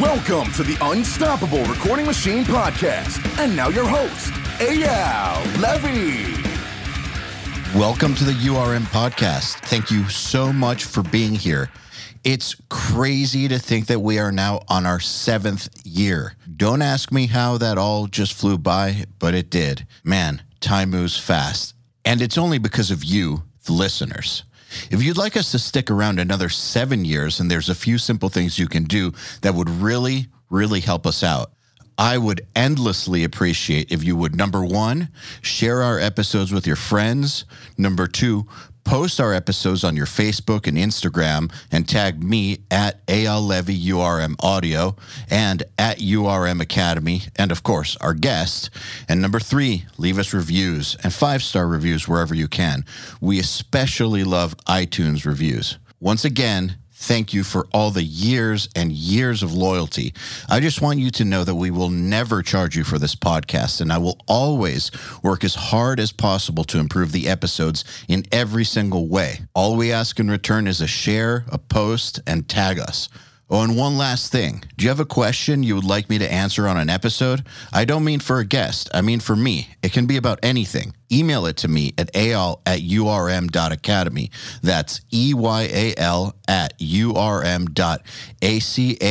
Welcome to the Unstoppable Recording Machine Podcast. And now your host, Eyal Levy. Welcome to the URM podcast. Thank you so much for being here. It's crazy to think that we are now on our seventh year. Don't ask me how that all just flew by, but it did. Man, time moves fast. And it's only because of you, the listeners. If you'd like us to stick around another seven years, and there's a few simple things you can do that would really, really help us out. I would endlessly appreciate if you would, number one, share our episodes with your friends. Number two, post our episodes on your Facebook and Instagram and tag me at Eyal Levy URM Audio and at URM Academy, and of course, our guest. And number three, leave us reviews and five star reviews wherever you can. We especially love iTunes reviews. Once again, Thank you for all the years and years of loyalty. I just want you to know that we will never charge you for this podcast, and I will always work as hard as possible to improve the episodes in every single way. All we ask in return is a share, a post, and tag us. Oh, and one last thing. Do you have a question you would like me to answer on an episode? I don't mean for a guest. I mean for me. It can be about anything. Email it to me at eyal at urm.academy. That's E-Y-A-L at urm dot A-C-A-D-E-M-Y.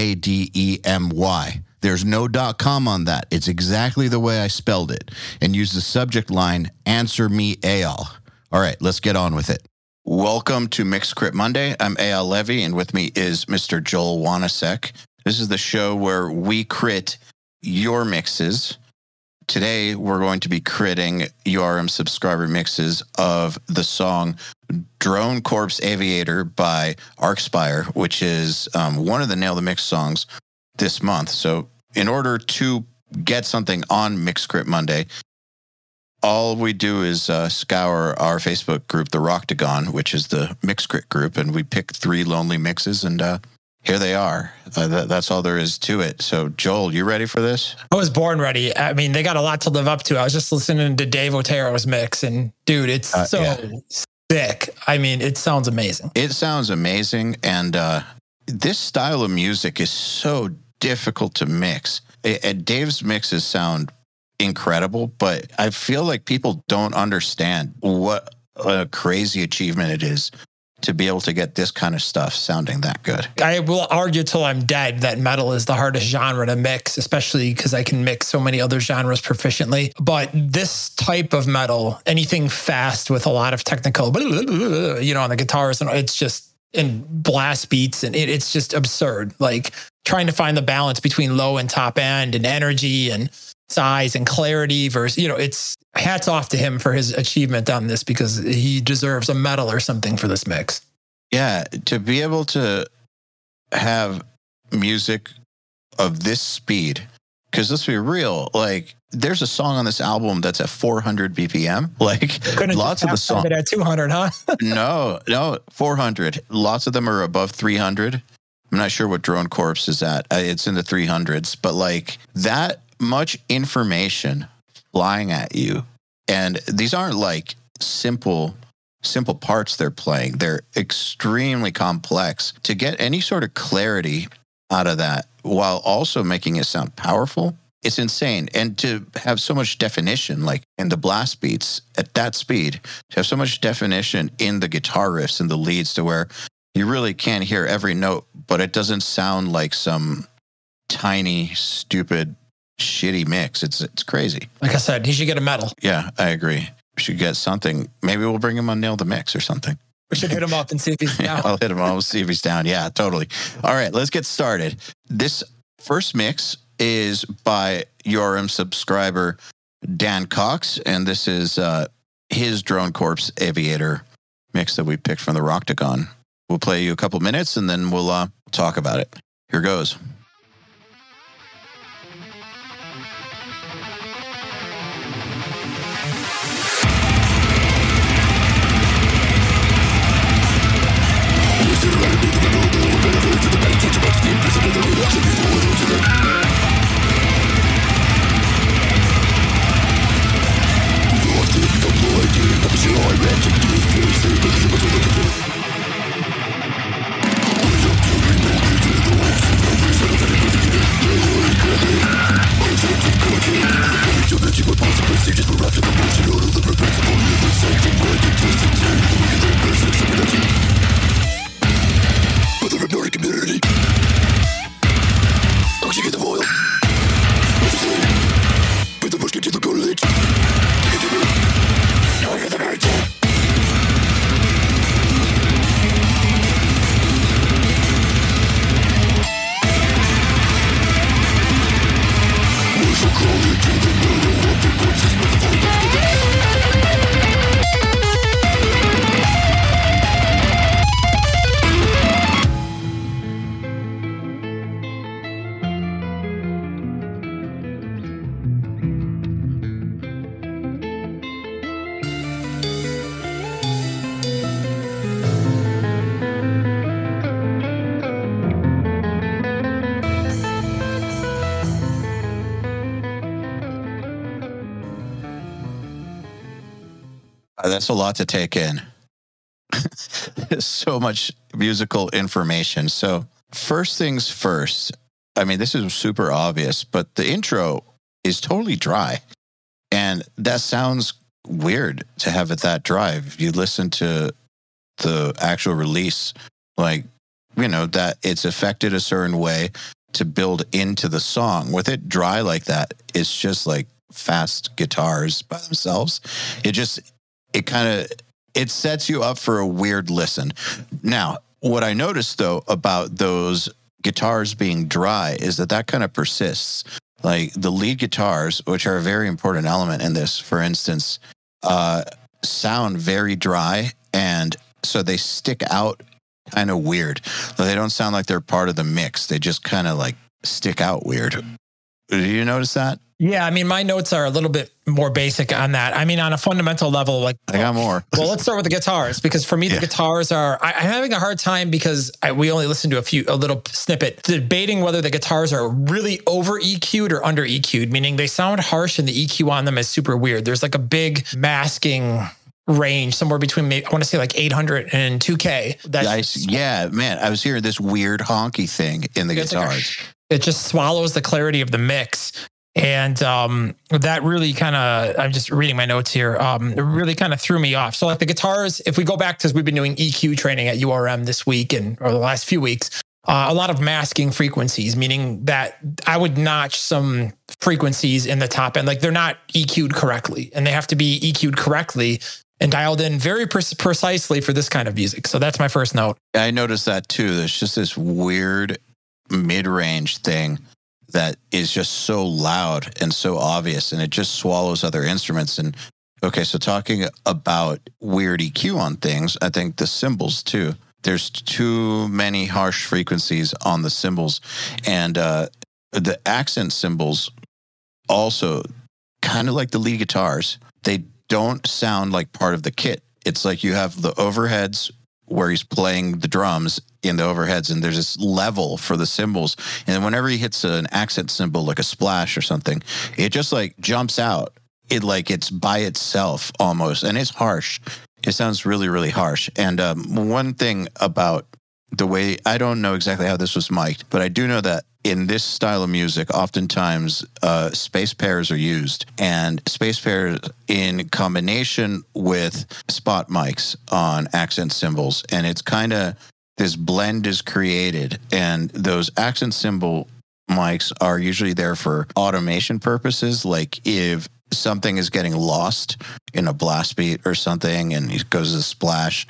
There's no dot .com on that. It's exactly the way I spelled it. And use the subject line, answer me Eyal. All right, let's get on with it. Welcome to Mix Crit Monday. I'm Eyal Levy, and with me is Mr. Joel Wanasek. This is the show where we crit your mixes. Today, we're going to be critting URM subscriber mixes of the song Drone Corpse Aviator by Archspire, which is um, one of the Nail the Mix songs this month. So, in order to get something on Mix Crit Monday, all we do is uh, scour our Facebook group, the Roctagon, which is the mix crit group, and we pick three lonely mixes, and uh, here they are. Uh, th- that's all there is to it. So, Joel, you ready for this? I was born ready. I mean, they got a lot to live up to. I was just listening to Dave Otero's mix, and dude, it's Uh, so yeah. sick. I mean, it sounds amazing. It sounds amazing, and uh, this style of music is so difficult to mix. And Dave's mixes sound incredible, but I feel like people don't understand what a crazy achievement it is to be able to get this kind of stuff sounding that good. I will argue till I'm dead that metal is the hardest genre to mix, especially because I can mix so many other genres proficiently. But this type of metal, anything fast with a lot of technical, you know, on the guitars, and it's just in blast beats, and it, it's just absurd. Like trying to find the balance between low and top end, and energy and size and clarity versus you know it's hats off to him for his achievement on this because he deserves a medal or something for this mix Yeah, to be able to have music of this speed, because let's be real, like there's a song on this album that's at 400 BPM. Like Couldn't lots of the songs. at 200 huh no, no, 400. Lots of them are above 300. I'm not sure what Drone Corpse is at. Uh, It's in the 300s, but like that much information flying at you. And these aren't like simple simple parts they're playing. They're extremely complex. To get any sort of clarity out of that while also making it sound powerful, it's insane. And to have so much definition, like in the blast beats at that speed, to have so much definition in the guitar riffs and the leads to where you really can't hear every note, but it doesn't sound like some tiny, stupid, shitty mix. It's it's crazy. like i said he should get a medal Yeah, I agree. We should get something. Maybe we'll bring him on Nail the Mix or something. we should hit him up and see if he's down I'll hit him. I'll see if he's down. Yeah, totally. All right, let's get started. This first mix is by URM subscriber Dan Cox, and this is uh, his Drone Corpse Aviator mix that we picked from the Roctagon. We'll play you a couple minutes and then we'll uh, talk about it. Here goes. Thank Uh, that's a lot to take in. so much musical information. So, first things first, I mean, this is super obvious, but the intro is totally dry. And that sounds weird to have it that dry. If you listen to the actual release, like, you know, that it's affected a certain way to build into the song. With it dry like that, it's just like fast guitars by themselves. It just, it kind of, it sets you up for a weird listen. Now, what I noticed though about those guitars being dry is that that kind of persists. Like the lead guitars, which are a very important element in this, for instance, uh, sound very dry. And so they stick out kind of weird. They don't sound like they're part of the mix. They just kind of like stick out weird. Did you notice that? Yeah, I mean, my notes are a little bit more basic on that. I mean, on a fundamental level, like I got more. well, let's start with the guitars because for me, Yeah. the guitars are. I, I'm having a hard time because I, we only listened to a few, a little snippet, debating whether the guitars are really over EQ'd or under EQ'd, meaning they sound harsh and the EQ on them is super weird. There's like a big masking range somewhere between maybe, I want to say like 800 and 2K. That's I yeah, man, I was hearing this weird honky thing in the It's like guitars. It just swallows the clarity of the mix. And um, that really kind of, I'm just reading my notes here. Um, it really kind of threw me off. So, like the guitars, if we go back to, we've been doing EQ training at URM this week and or the last few weeks, uh, a lot of masking frequencies, meaning that I would notch some frequencies in the top end, like they're not EQ'd correctly, and they have to be EQ'd correctly and dialed in very pre- precisely for this kind of music. So that's my first note. I noticed that too. There's just this weird mid range thing that is just so loud and so obvious, and it just swallows other instruments. And okay, so talking about weird EQ on things, I think the cymbals too. There's too many harsh frequencies on the cymbals, and uh, the accent cymbals also kind of like the lead guitars. They don't sound like part of the kit. It's like you have the overheads where he's playing the drums in the overheads and there's this level for the cymbals. And whenever he hits an accent cymbal like a splash or something it just like jumps out. It like it's by itself almost and it's harsh. It sounds really really harsh. And um, one thing about the way i don't know exactly how this was mic'd but i do know that in this style of music oftentimes uh, space pairs are used. And space pairs in combination with spot mics on accent cymbals and it's kind of this blend is created. And those accent cymbal mics are usually there for automation purposes. Like if something is getting lost in a blast beat or something and it goes to splash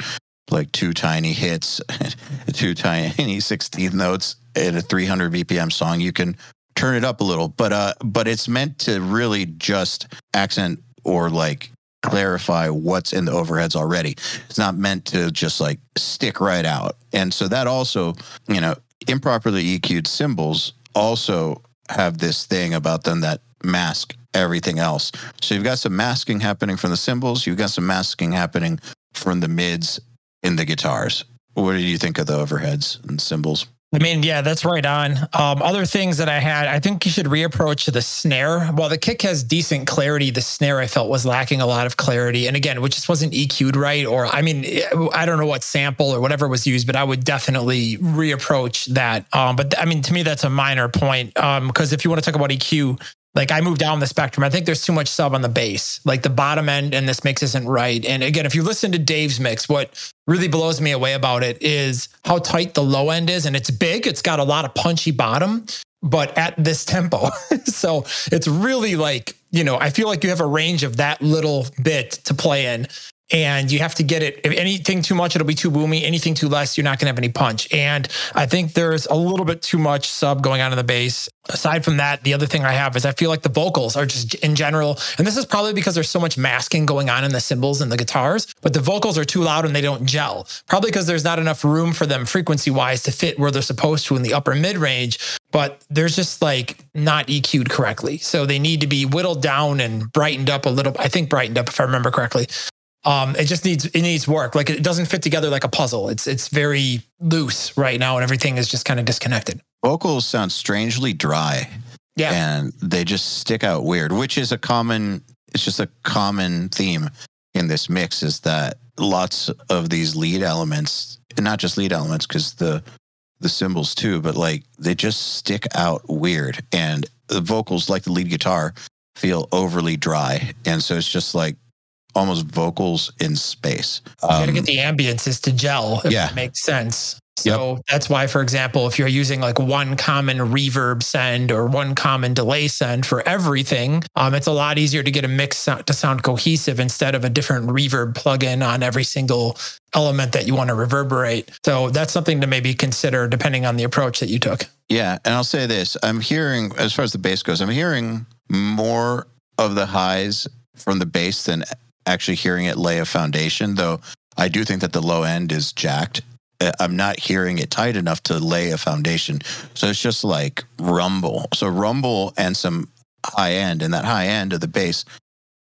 like two tiny hits two tiny 16th notes in a 300 bpm song you can turn it up a little. But uh but it's meant to really just accent or like clarify what's in the overheads already. It's not meant to just like stick right out. And so that also you know improperly eq'd cymbals also have this thing about them that mask everything else. So you've got some masking happening from the cymbals you've got some masking happening from the mids in the guitars what do you think of the overheads and cymbals I mean, yeah, that's right on. Um, other things that I had, I think you should reapproach the snare. While the kick has decent clarity, the snare I felt was lacking a lot of clarity. And again, which just wasn't EQ'd right. Or, I mean, I don't know what sample or whatever was used, but I would definitely reapproach that. Um, but I mean, to me, that's a minor point. Because if you want to talk about EQ, like I moved down the spectrum. I think there's too much sub on the bass. Like the bottom end and this mix isn't right. And again, if you listen to Dave's mix, what really blows me away about it is how tight the low end is. And it's big. It's got a lot of punchy bottom, but at this tempo. so it's really like, you know, I feel like you have a range of that little bit to play in. And you have to get it. If anything too much, it'll be too boomy. Anything too less, you're not going to have any punch. And I think there's a little bit too much sub going on in the bass. Aside from that, the other thing I have is I feel like the vocals are just in general, and this is probably because there's so much masking going on in the cymbals and the guitars, but the vocals are too loud and they don't gel. Probably because there's not enough room for them frequency wise to fit where they're supposed to in the upper mid range, but they're just like not EQ'd correctly. So they need to be whittled down and brightened up a little. I think brightened up if I remember correctly. Um, it just needs it needs work. Like it doesn't fit together like a puzzle. It's it's very loose right now, and everything is just kind of disconnected. vocals sound strangely dry Yeah. and they just stick out weird which is a common it's just a common theme in this mix is that lots of these lead elements, and not just lead elements, because the the cymbals too, but like they just stick out weird. And the vocals, like the lead guitar, feel overly dry. And so it's just like almost vocals in space. you gotta get the ambiances to gel. If yeah. that makes sense. So that's why, for example, if you're using like one common reverb send or one common delay send for everything, um, it's a lot easier to get a mix to sound cohesive instead of a different reverb plugin on every single element that you want to reverberate. So that's something to maybe consider depending on the approach that you took. Yeah, and I'll say this: I'm hearing, as far as the bass goes, I'm hearing more of the highs from the bass than actually hearing it lay a foundation. Though I do think that the low end is jacked. Uh, I'm not hearing it tight enough to lay a foundation. So it's just like rumble. So rumble and some high end, and that high end of the bass,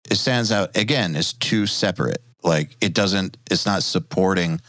it stands out again as two separate. Like it doesn't. It's not supporting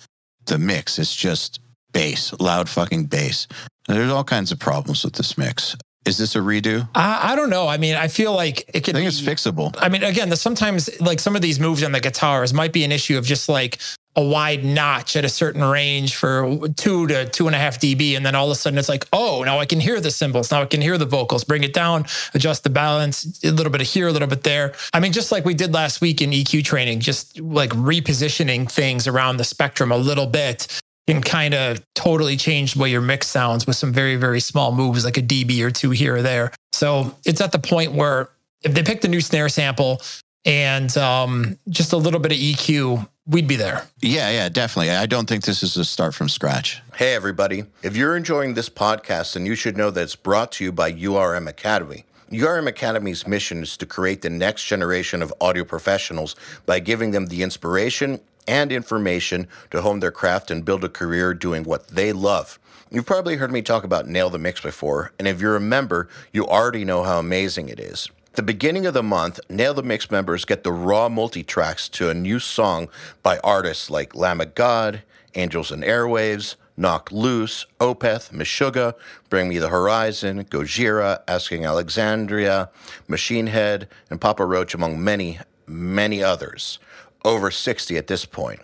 the mix. It's just bass, loud fucking bass. There's all kinds of problems with this mix. Is this a redo? I, I don't know. I mean, I feel like it could. I think be, it's fixable. I mean, again, the, sometimes like some of these moves on the guitars might be an issue of just like a wide notch at a certain range for two to two and a half dB. And then all of a sudden it's like, oh, now I can hear the cymbals. Now I can hear the vocals. Bring it down, adjust the balance, a little bit of here, a little bit there. I mean, just like we did last week in EQ training, just like repositioning things around the spectrum a little bit can kind of totally change the way your mix sounds with some very, very small moves, like a dB or two here or there. So it's at the point where if they picked a new snare sample and um, just a little bit of EQ, we'd be there. Yeah, yeah, definitely. I don't think this is a start from scratch. Hey, everybody. If you're enjoying this podcast, then you should know that it's brought to you by URM Academy. URM Academy's mission is to create the next generation of audio professionals by giving them the inspiration and information to hone their craft and build a career doing what they love. You've probably heard me talk about Nail the Mix before, and if you're a member, you already know how amazing it is. The beginning of the month, Nail the Mix members get the raw multi tracks to a new song by artists like Lamb of God, Angels and Airwaves, Knocked Loose, Opeth, Meshuggah, Bring Me the Horizon, Gojira, Asking Alexandria, Machine Head, and Papa Roach, among many, many others. Over 60 at this point.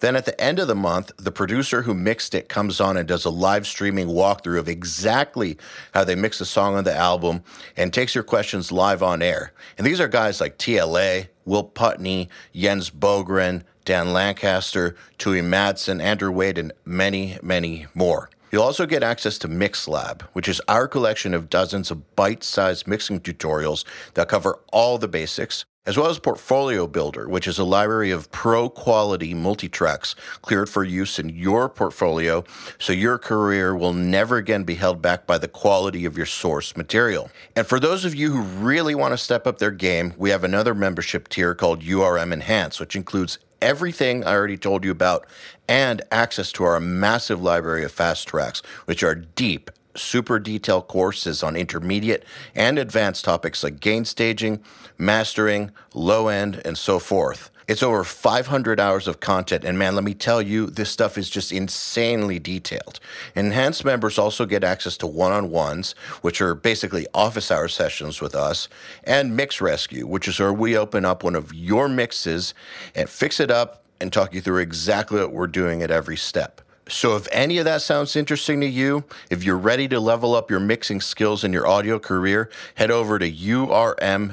Then at the end of the month, the producer who mixed it comes on and does a live streaming walkthrough of exactly how they mix the song on the album and takes your questions live on air. And these are guys like TLA, Will Putney, Jens Bogren, Dan Lancaster, Tue Madsen, Andrew Wade, and many, many more. You'll also get access to MixLab, which is our collection of dozens of bite sized mixing tutorials that cover all the basics, as well as Portfolio Builder, which is a library of pro quality multi tracks cleared for use in your portfolio so your career will never again be held back by the quality of your source material. And for those of you who really want to step up their game, we have another membership tier called URM Enhance, which includes everything I already told you about and access to our massive library of fast tracks, which are deep super detailed courses on intermediate and advanced topics like gain staging, mastering, low end, and so forth. It's over 500 hours of content, and man, let me tell you, this stuff is just insanely detailed. Enhanced members also get access to one on ones, which are basically office hour sessions with us, and Mix Rescue, which is where we open up one of your mixes and fix it up and talk you through exactly what we're doing at every step. So, if any of that sounds interesting to you, if you're ready to level up your mixing skills in your audio career, head over to urm.academy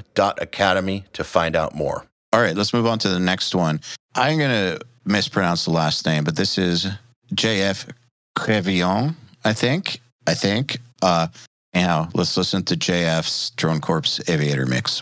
to find out more. All right, let's move on to the next one. I'm going to mispronounce the last name, but this is JF Crevillon, I think. I think. Uh, anyhow, let's listen to JF's Drone Corpse Aviator mix.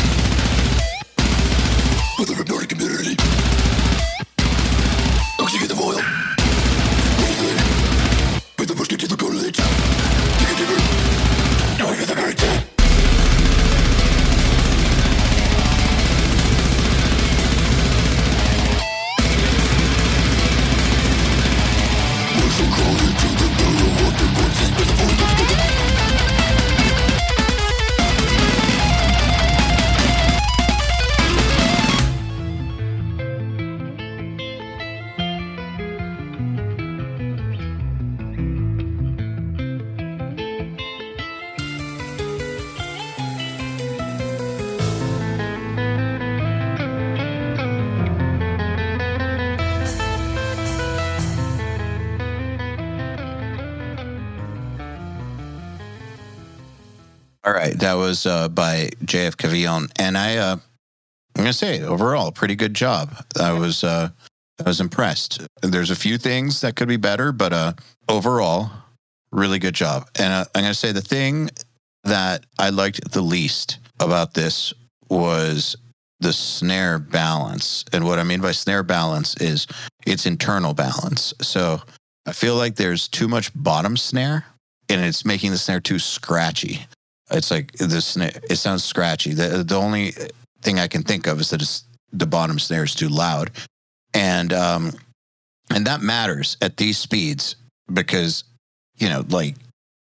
right, that was uh, by JF Cavillon, and I, uh, I'm gonna say overall, pretty good job. I was, uh, I was impressed. There's a few things that could be better, but uh, overall, really good job. And uh, I'm gonna say the thing that I liked the least about this was the snare balance. And what I mean by snare balance is its internal balance. So I feel like there's too much bottom snare and it's making the snare too scratchy. It's like the snare, it sounds scratchy. The, the only thing I can think of is that it's, the bottom snare is too loud. And, um, and that matters at these speeds because, you know, like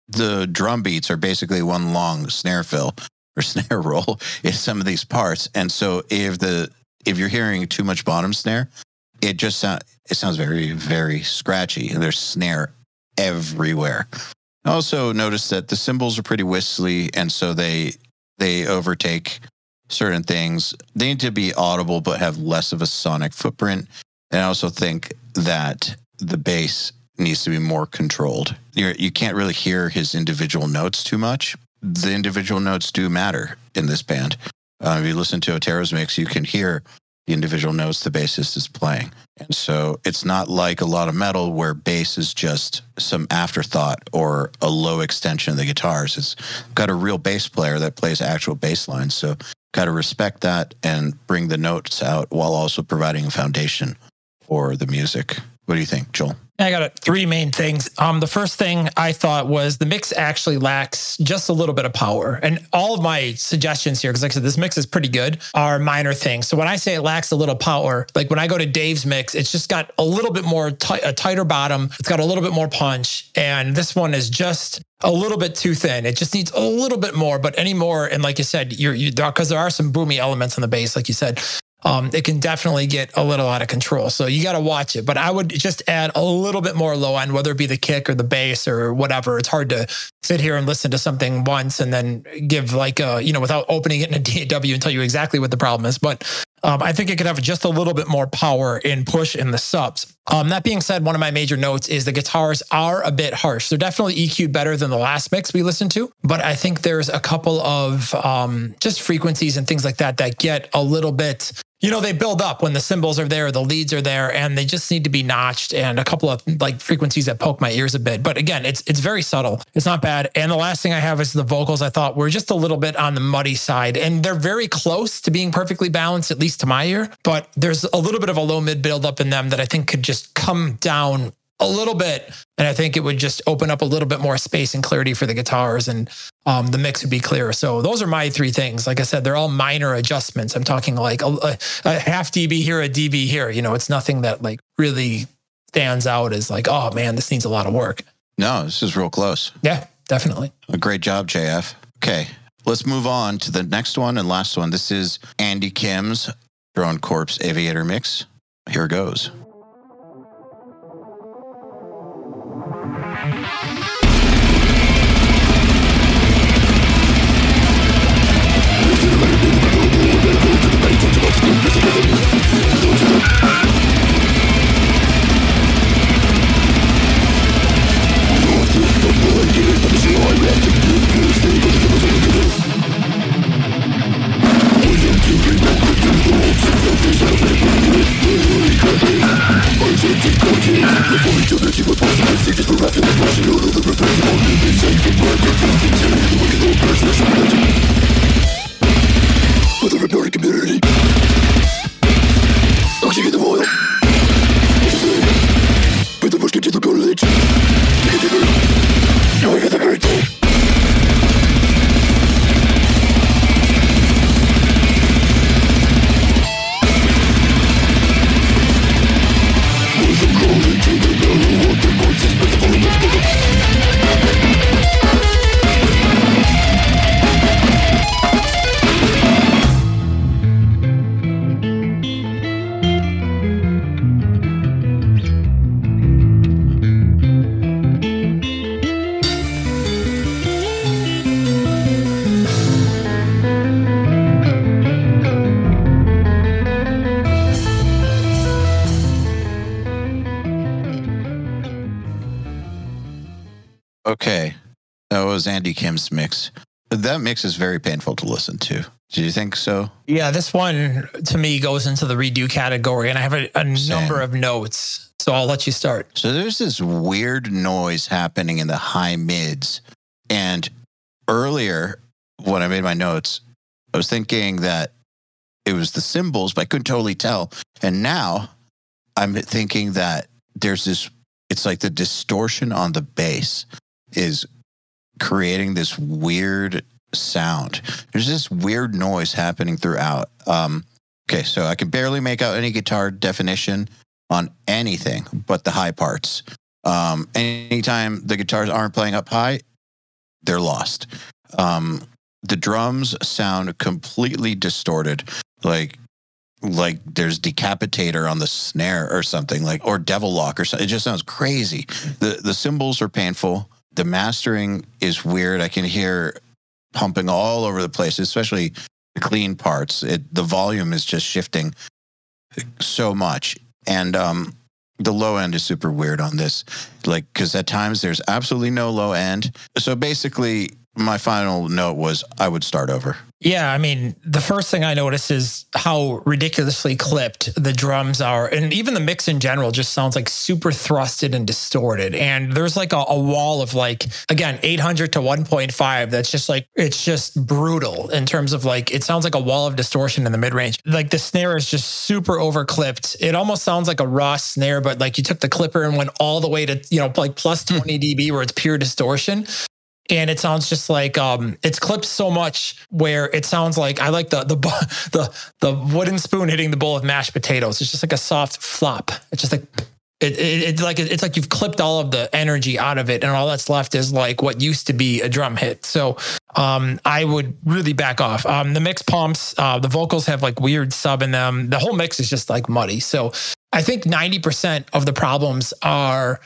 the drum beats are basically one long snare fill or snare roll in some of these parts. And so if the if you're hearing too much bottom snare, it just sound it sounds very very scratchy and there's snare everywhere. I also noticed that the cymbals are pretty whistly and so they they overtake certain things. They need to be audible but have less of a sonic footprint. And I also think that the bass needs to be more controlled. You're, you can't really hear his individual notes too much. The individual notes do matter in this band. Uh, if you listen to Otero's mix, you can hear the individual notes the bassist is playing. And so it's not like a lot of metal where bass is just some afterthought or a low extension of the guitars. It's got a real bass player that plays actual bass lines. So got to respect that and bring the notes out while also providing a foundation for the music. What do you think, Joel? I got three main things. Um, the first thing I thought was the mix actually lacks just a little bit of power. And all of my suggestions here, because like I said, this mix is pretty good, are minor things. So when I say it lacks a little power, like when I go to Dave's mix, it's just got a little bit more, t- a tighter bottom. It's got a little bit more punch. And this one is just a little bit too thin. It just needs a little bit more, but any more. And like you said, you're, you, because there are some boomy elements on the bass, like you said, um, it can definitely get a little out of control. So you got to watch it. But I would just add a little bit more low end, whether it be the kick or the bass or whatever. It's hard to sit here and listen to something once and then give like a, you know, without opening it in a DAW and tell you exactly what the problem is. But um, I think it could have just a little bit more power in push in the subs. Um, that being said, one of my major notes is the guitars are a bit harsh. They're definitely EQ'd better than the last mix we listened to, but I think there's a couple of um, just frequencies and things like that that get a little bit you know, they build up when the cymbals are there, the leads are there, and they just need to be notched and a couple of like frequencies that poke my ears a bit. But again, it's it's very subtle. It's not bad. And the last thing I have is the vocals. I thought were just a little bit on the muddy side, and they're very close to being perfectly balanced, at least to my ear. But there's a little bit of a low mid build up in them that I think could just come down a little bit. And I think it would just open up a little bit more space and clarity for the guitars and um, the mix would be clearer. So those are my three things. Like I said, they're all minor adjustments. I'm talking like a, a, a half dB here, a dB here. You know, it's nothing that like really stands out as like, oh man, this needs a lot of work. No, this is real close. Yeah, definitely. A great job, JF. Okay, let's move on to the next one and last one. This is Andy Kim's Drone Corpse Aviator Mix. Here it goes. Okay. That was Andy Kim's mix. That mix is very painful to listen to. Do you think so? Yeah, this one to me goes into the redo category, and I have a, a number of notes. So I'll let you start. So there's this weird noise happening in the high mids. And earlier, when I made my notes, I was thinking that it was the cymbals, but I couldn't totally tell. And now I'm thinking that there's this, it's like the distortion on the bass is creating this weird sound. There's this weird noise happening throughout. Um, okay, so I can barely make out any guitar definition on anything but the high parts. Um, anytime the guitars aren't playing up high, they're lost. Um, the drums sound completely distorted, like like there's decapitator on the snare or something, like or Devil-Loc or something. It just sounds crazy. The the cymbals are painful. The mastering is weird. I can hear pumping all over the place, especially the clean parts. It the volume is just shifting so much and um the low end is super weird on this like because at times there's absolutely no low end so basically my final note was i would start over Yeah, I mean, the first thing I notice is how ridiculously clipped the drums are. And even the mix in general just sounds like super thrusted and distorted. And there's like a, a wall of like, again, 800 to 1.5 that's just like, it's just brutal in terms of like, it sounds like a wall of distortion in the mid range. Like the snare is just super over clipped. It almost sounds like a raw snare, but like you took the clipper and went all the way to, you know, like plus 20 dB where it's pure distortion and it sounds just like um it's clipped so much where it sounds like I like the the the the wooden spoon hitting the bowl of mashed potatoes. It's just like a soft flop. It's just like it, it it's like it's like you've clipped all of the energy out of it, and all that's left is like what used to be a drum hit. So um I would really back off. Um the mix pumps, uh the vocals have like weird sub in them. The whole mix is just like muddy. So I think 90% of the problems are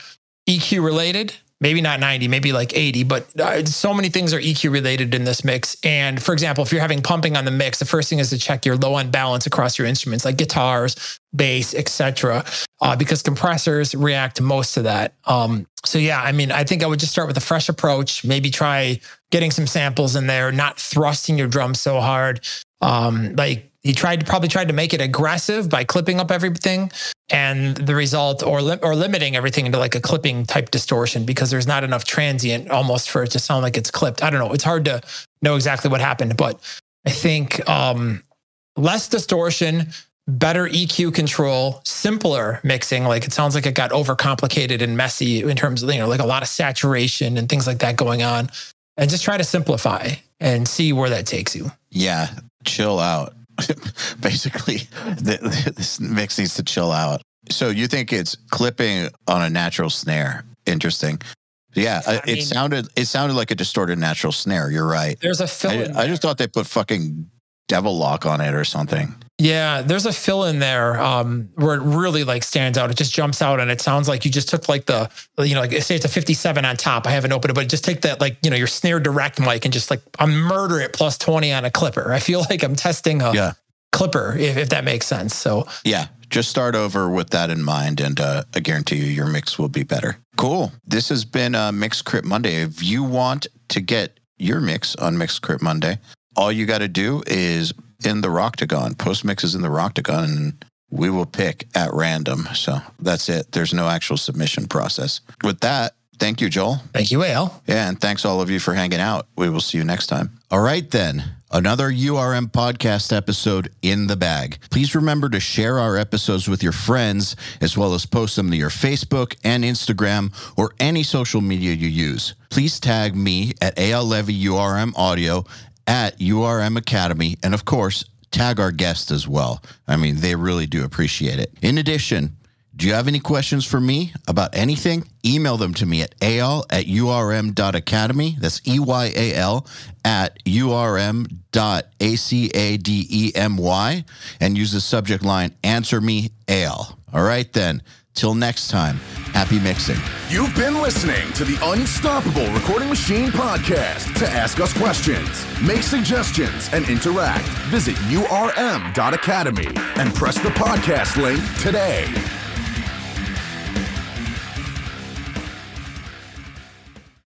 EQ related. Maybe not 90, maybe like 80, but uh, so many things are EQ related in this mix. And for example, if you're having pumping on the mix, the first thing is to check your low end balance across your instruments, like guitars, bass, etc., uh, because compressors react to most of that. Um, so yeah, I mean, I think I would just start with a fresh approach. Maybe try getting some samples in there, not thrusting your drum so hard. Um, like he tried to probably tried to make it aggressive by clipping up everything and the result or li- or limiting everything into like a clipping type distortion because there's not enough transient almost for it to sound like it's clipped. I don't know. It's hard to know exactly what happened, but I think um, less distortion, better EQ control, simpler mixing. Like it sounds like it got overcomplicated and messy in terms of you know like a lot of saturation and things like that going on, and just try to simplify and see where that takes you. yeah chill out basically the, this mix needs to chill out. So you think it's clipping on a natural snare. Interesting. Yeah, I I- it mean- sounded it sounded like a distorted natural snare. You're right. There's a fill. I, in I just thought they put fucking Devil-Loc on it or something Yeah, there's a fill in there um, where it really like stands out. It just jumps out, and it sounds like you just took like the you know like say it's a 57 on top. I haven't opened it, but just take that like you know your snare direct mic and just like I'm murder it plus 20 on a clipper. I feel like I'm testing a Yeah. clipper if, if that makes sense. So Yeah, just start over with that in mind, and uh, I guarantee you your mix will be better. Cool. This has been uh, Mix Crit Monday. If you want to get your mix on Mix Crit Monday, all you got to do is in the Roctagon, post mixes in the Roctagon, and we will pick at random. So that's it. There's no actual submission process. With that, thank you, Joel. thank you, Eyal. Yeah, and thanks all of you for hanging out. We will see you next time. All right, then. Another URM podcast episode in the bag. Please remember to share our episodes with your friends, as well as post them to your Facebook and Instagram or any social media you use. Please tag me at Eyal Levy URM Audio at URM Academy, and of course, tag our guests as well. I mean, they really do appreciate it. In addition, do you have any questions for me about anything? Email them to me at eyal at urm.academy. That's E Y A L at urm.academy and use the subject line Answer Me Eyal. All right, then. Till next time, happy mixing. You've been listening to the Unstoppable Recording Machine podcast. To ask us questions, make suggestions, and interact, visit urm.academy and press the podcast link today.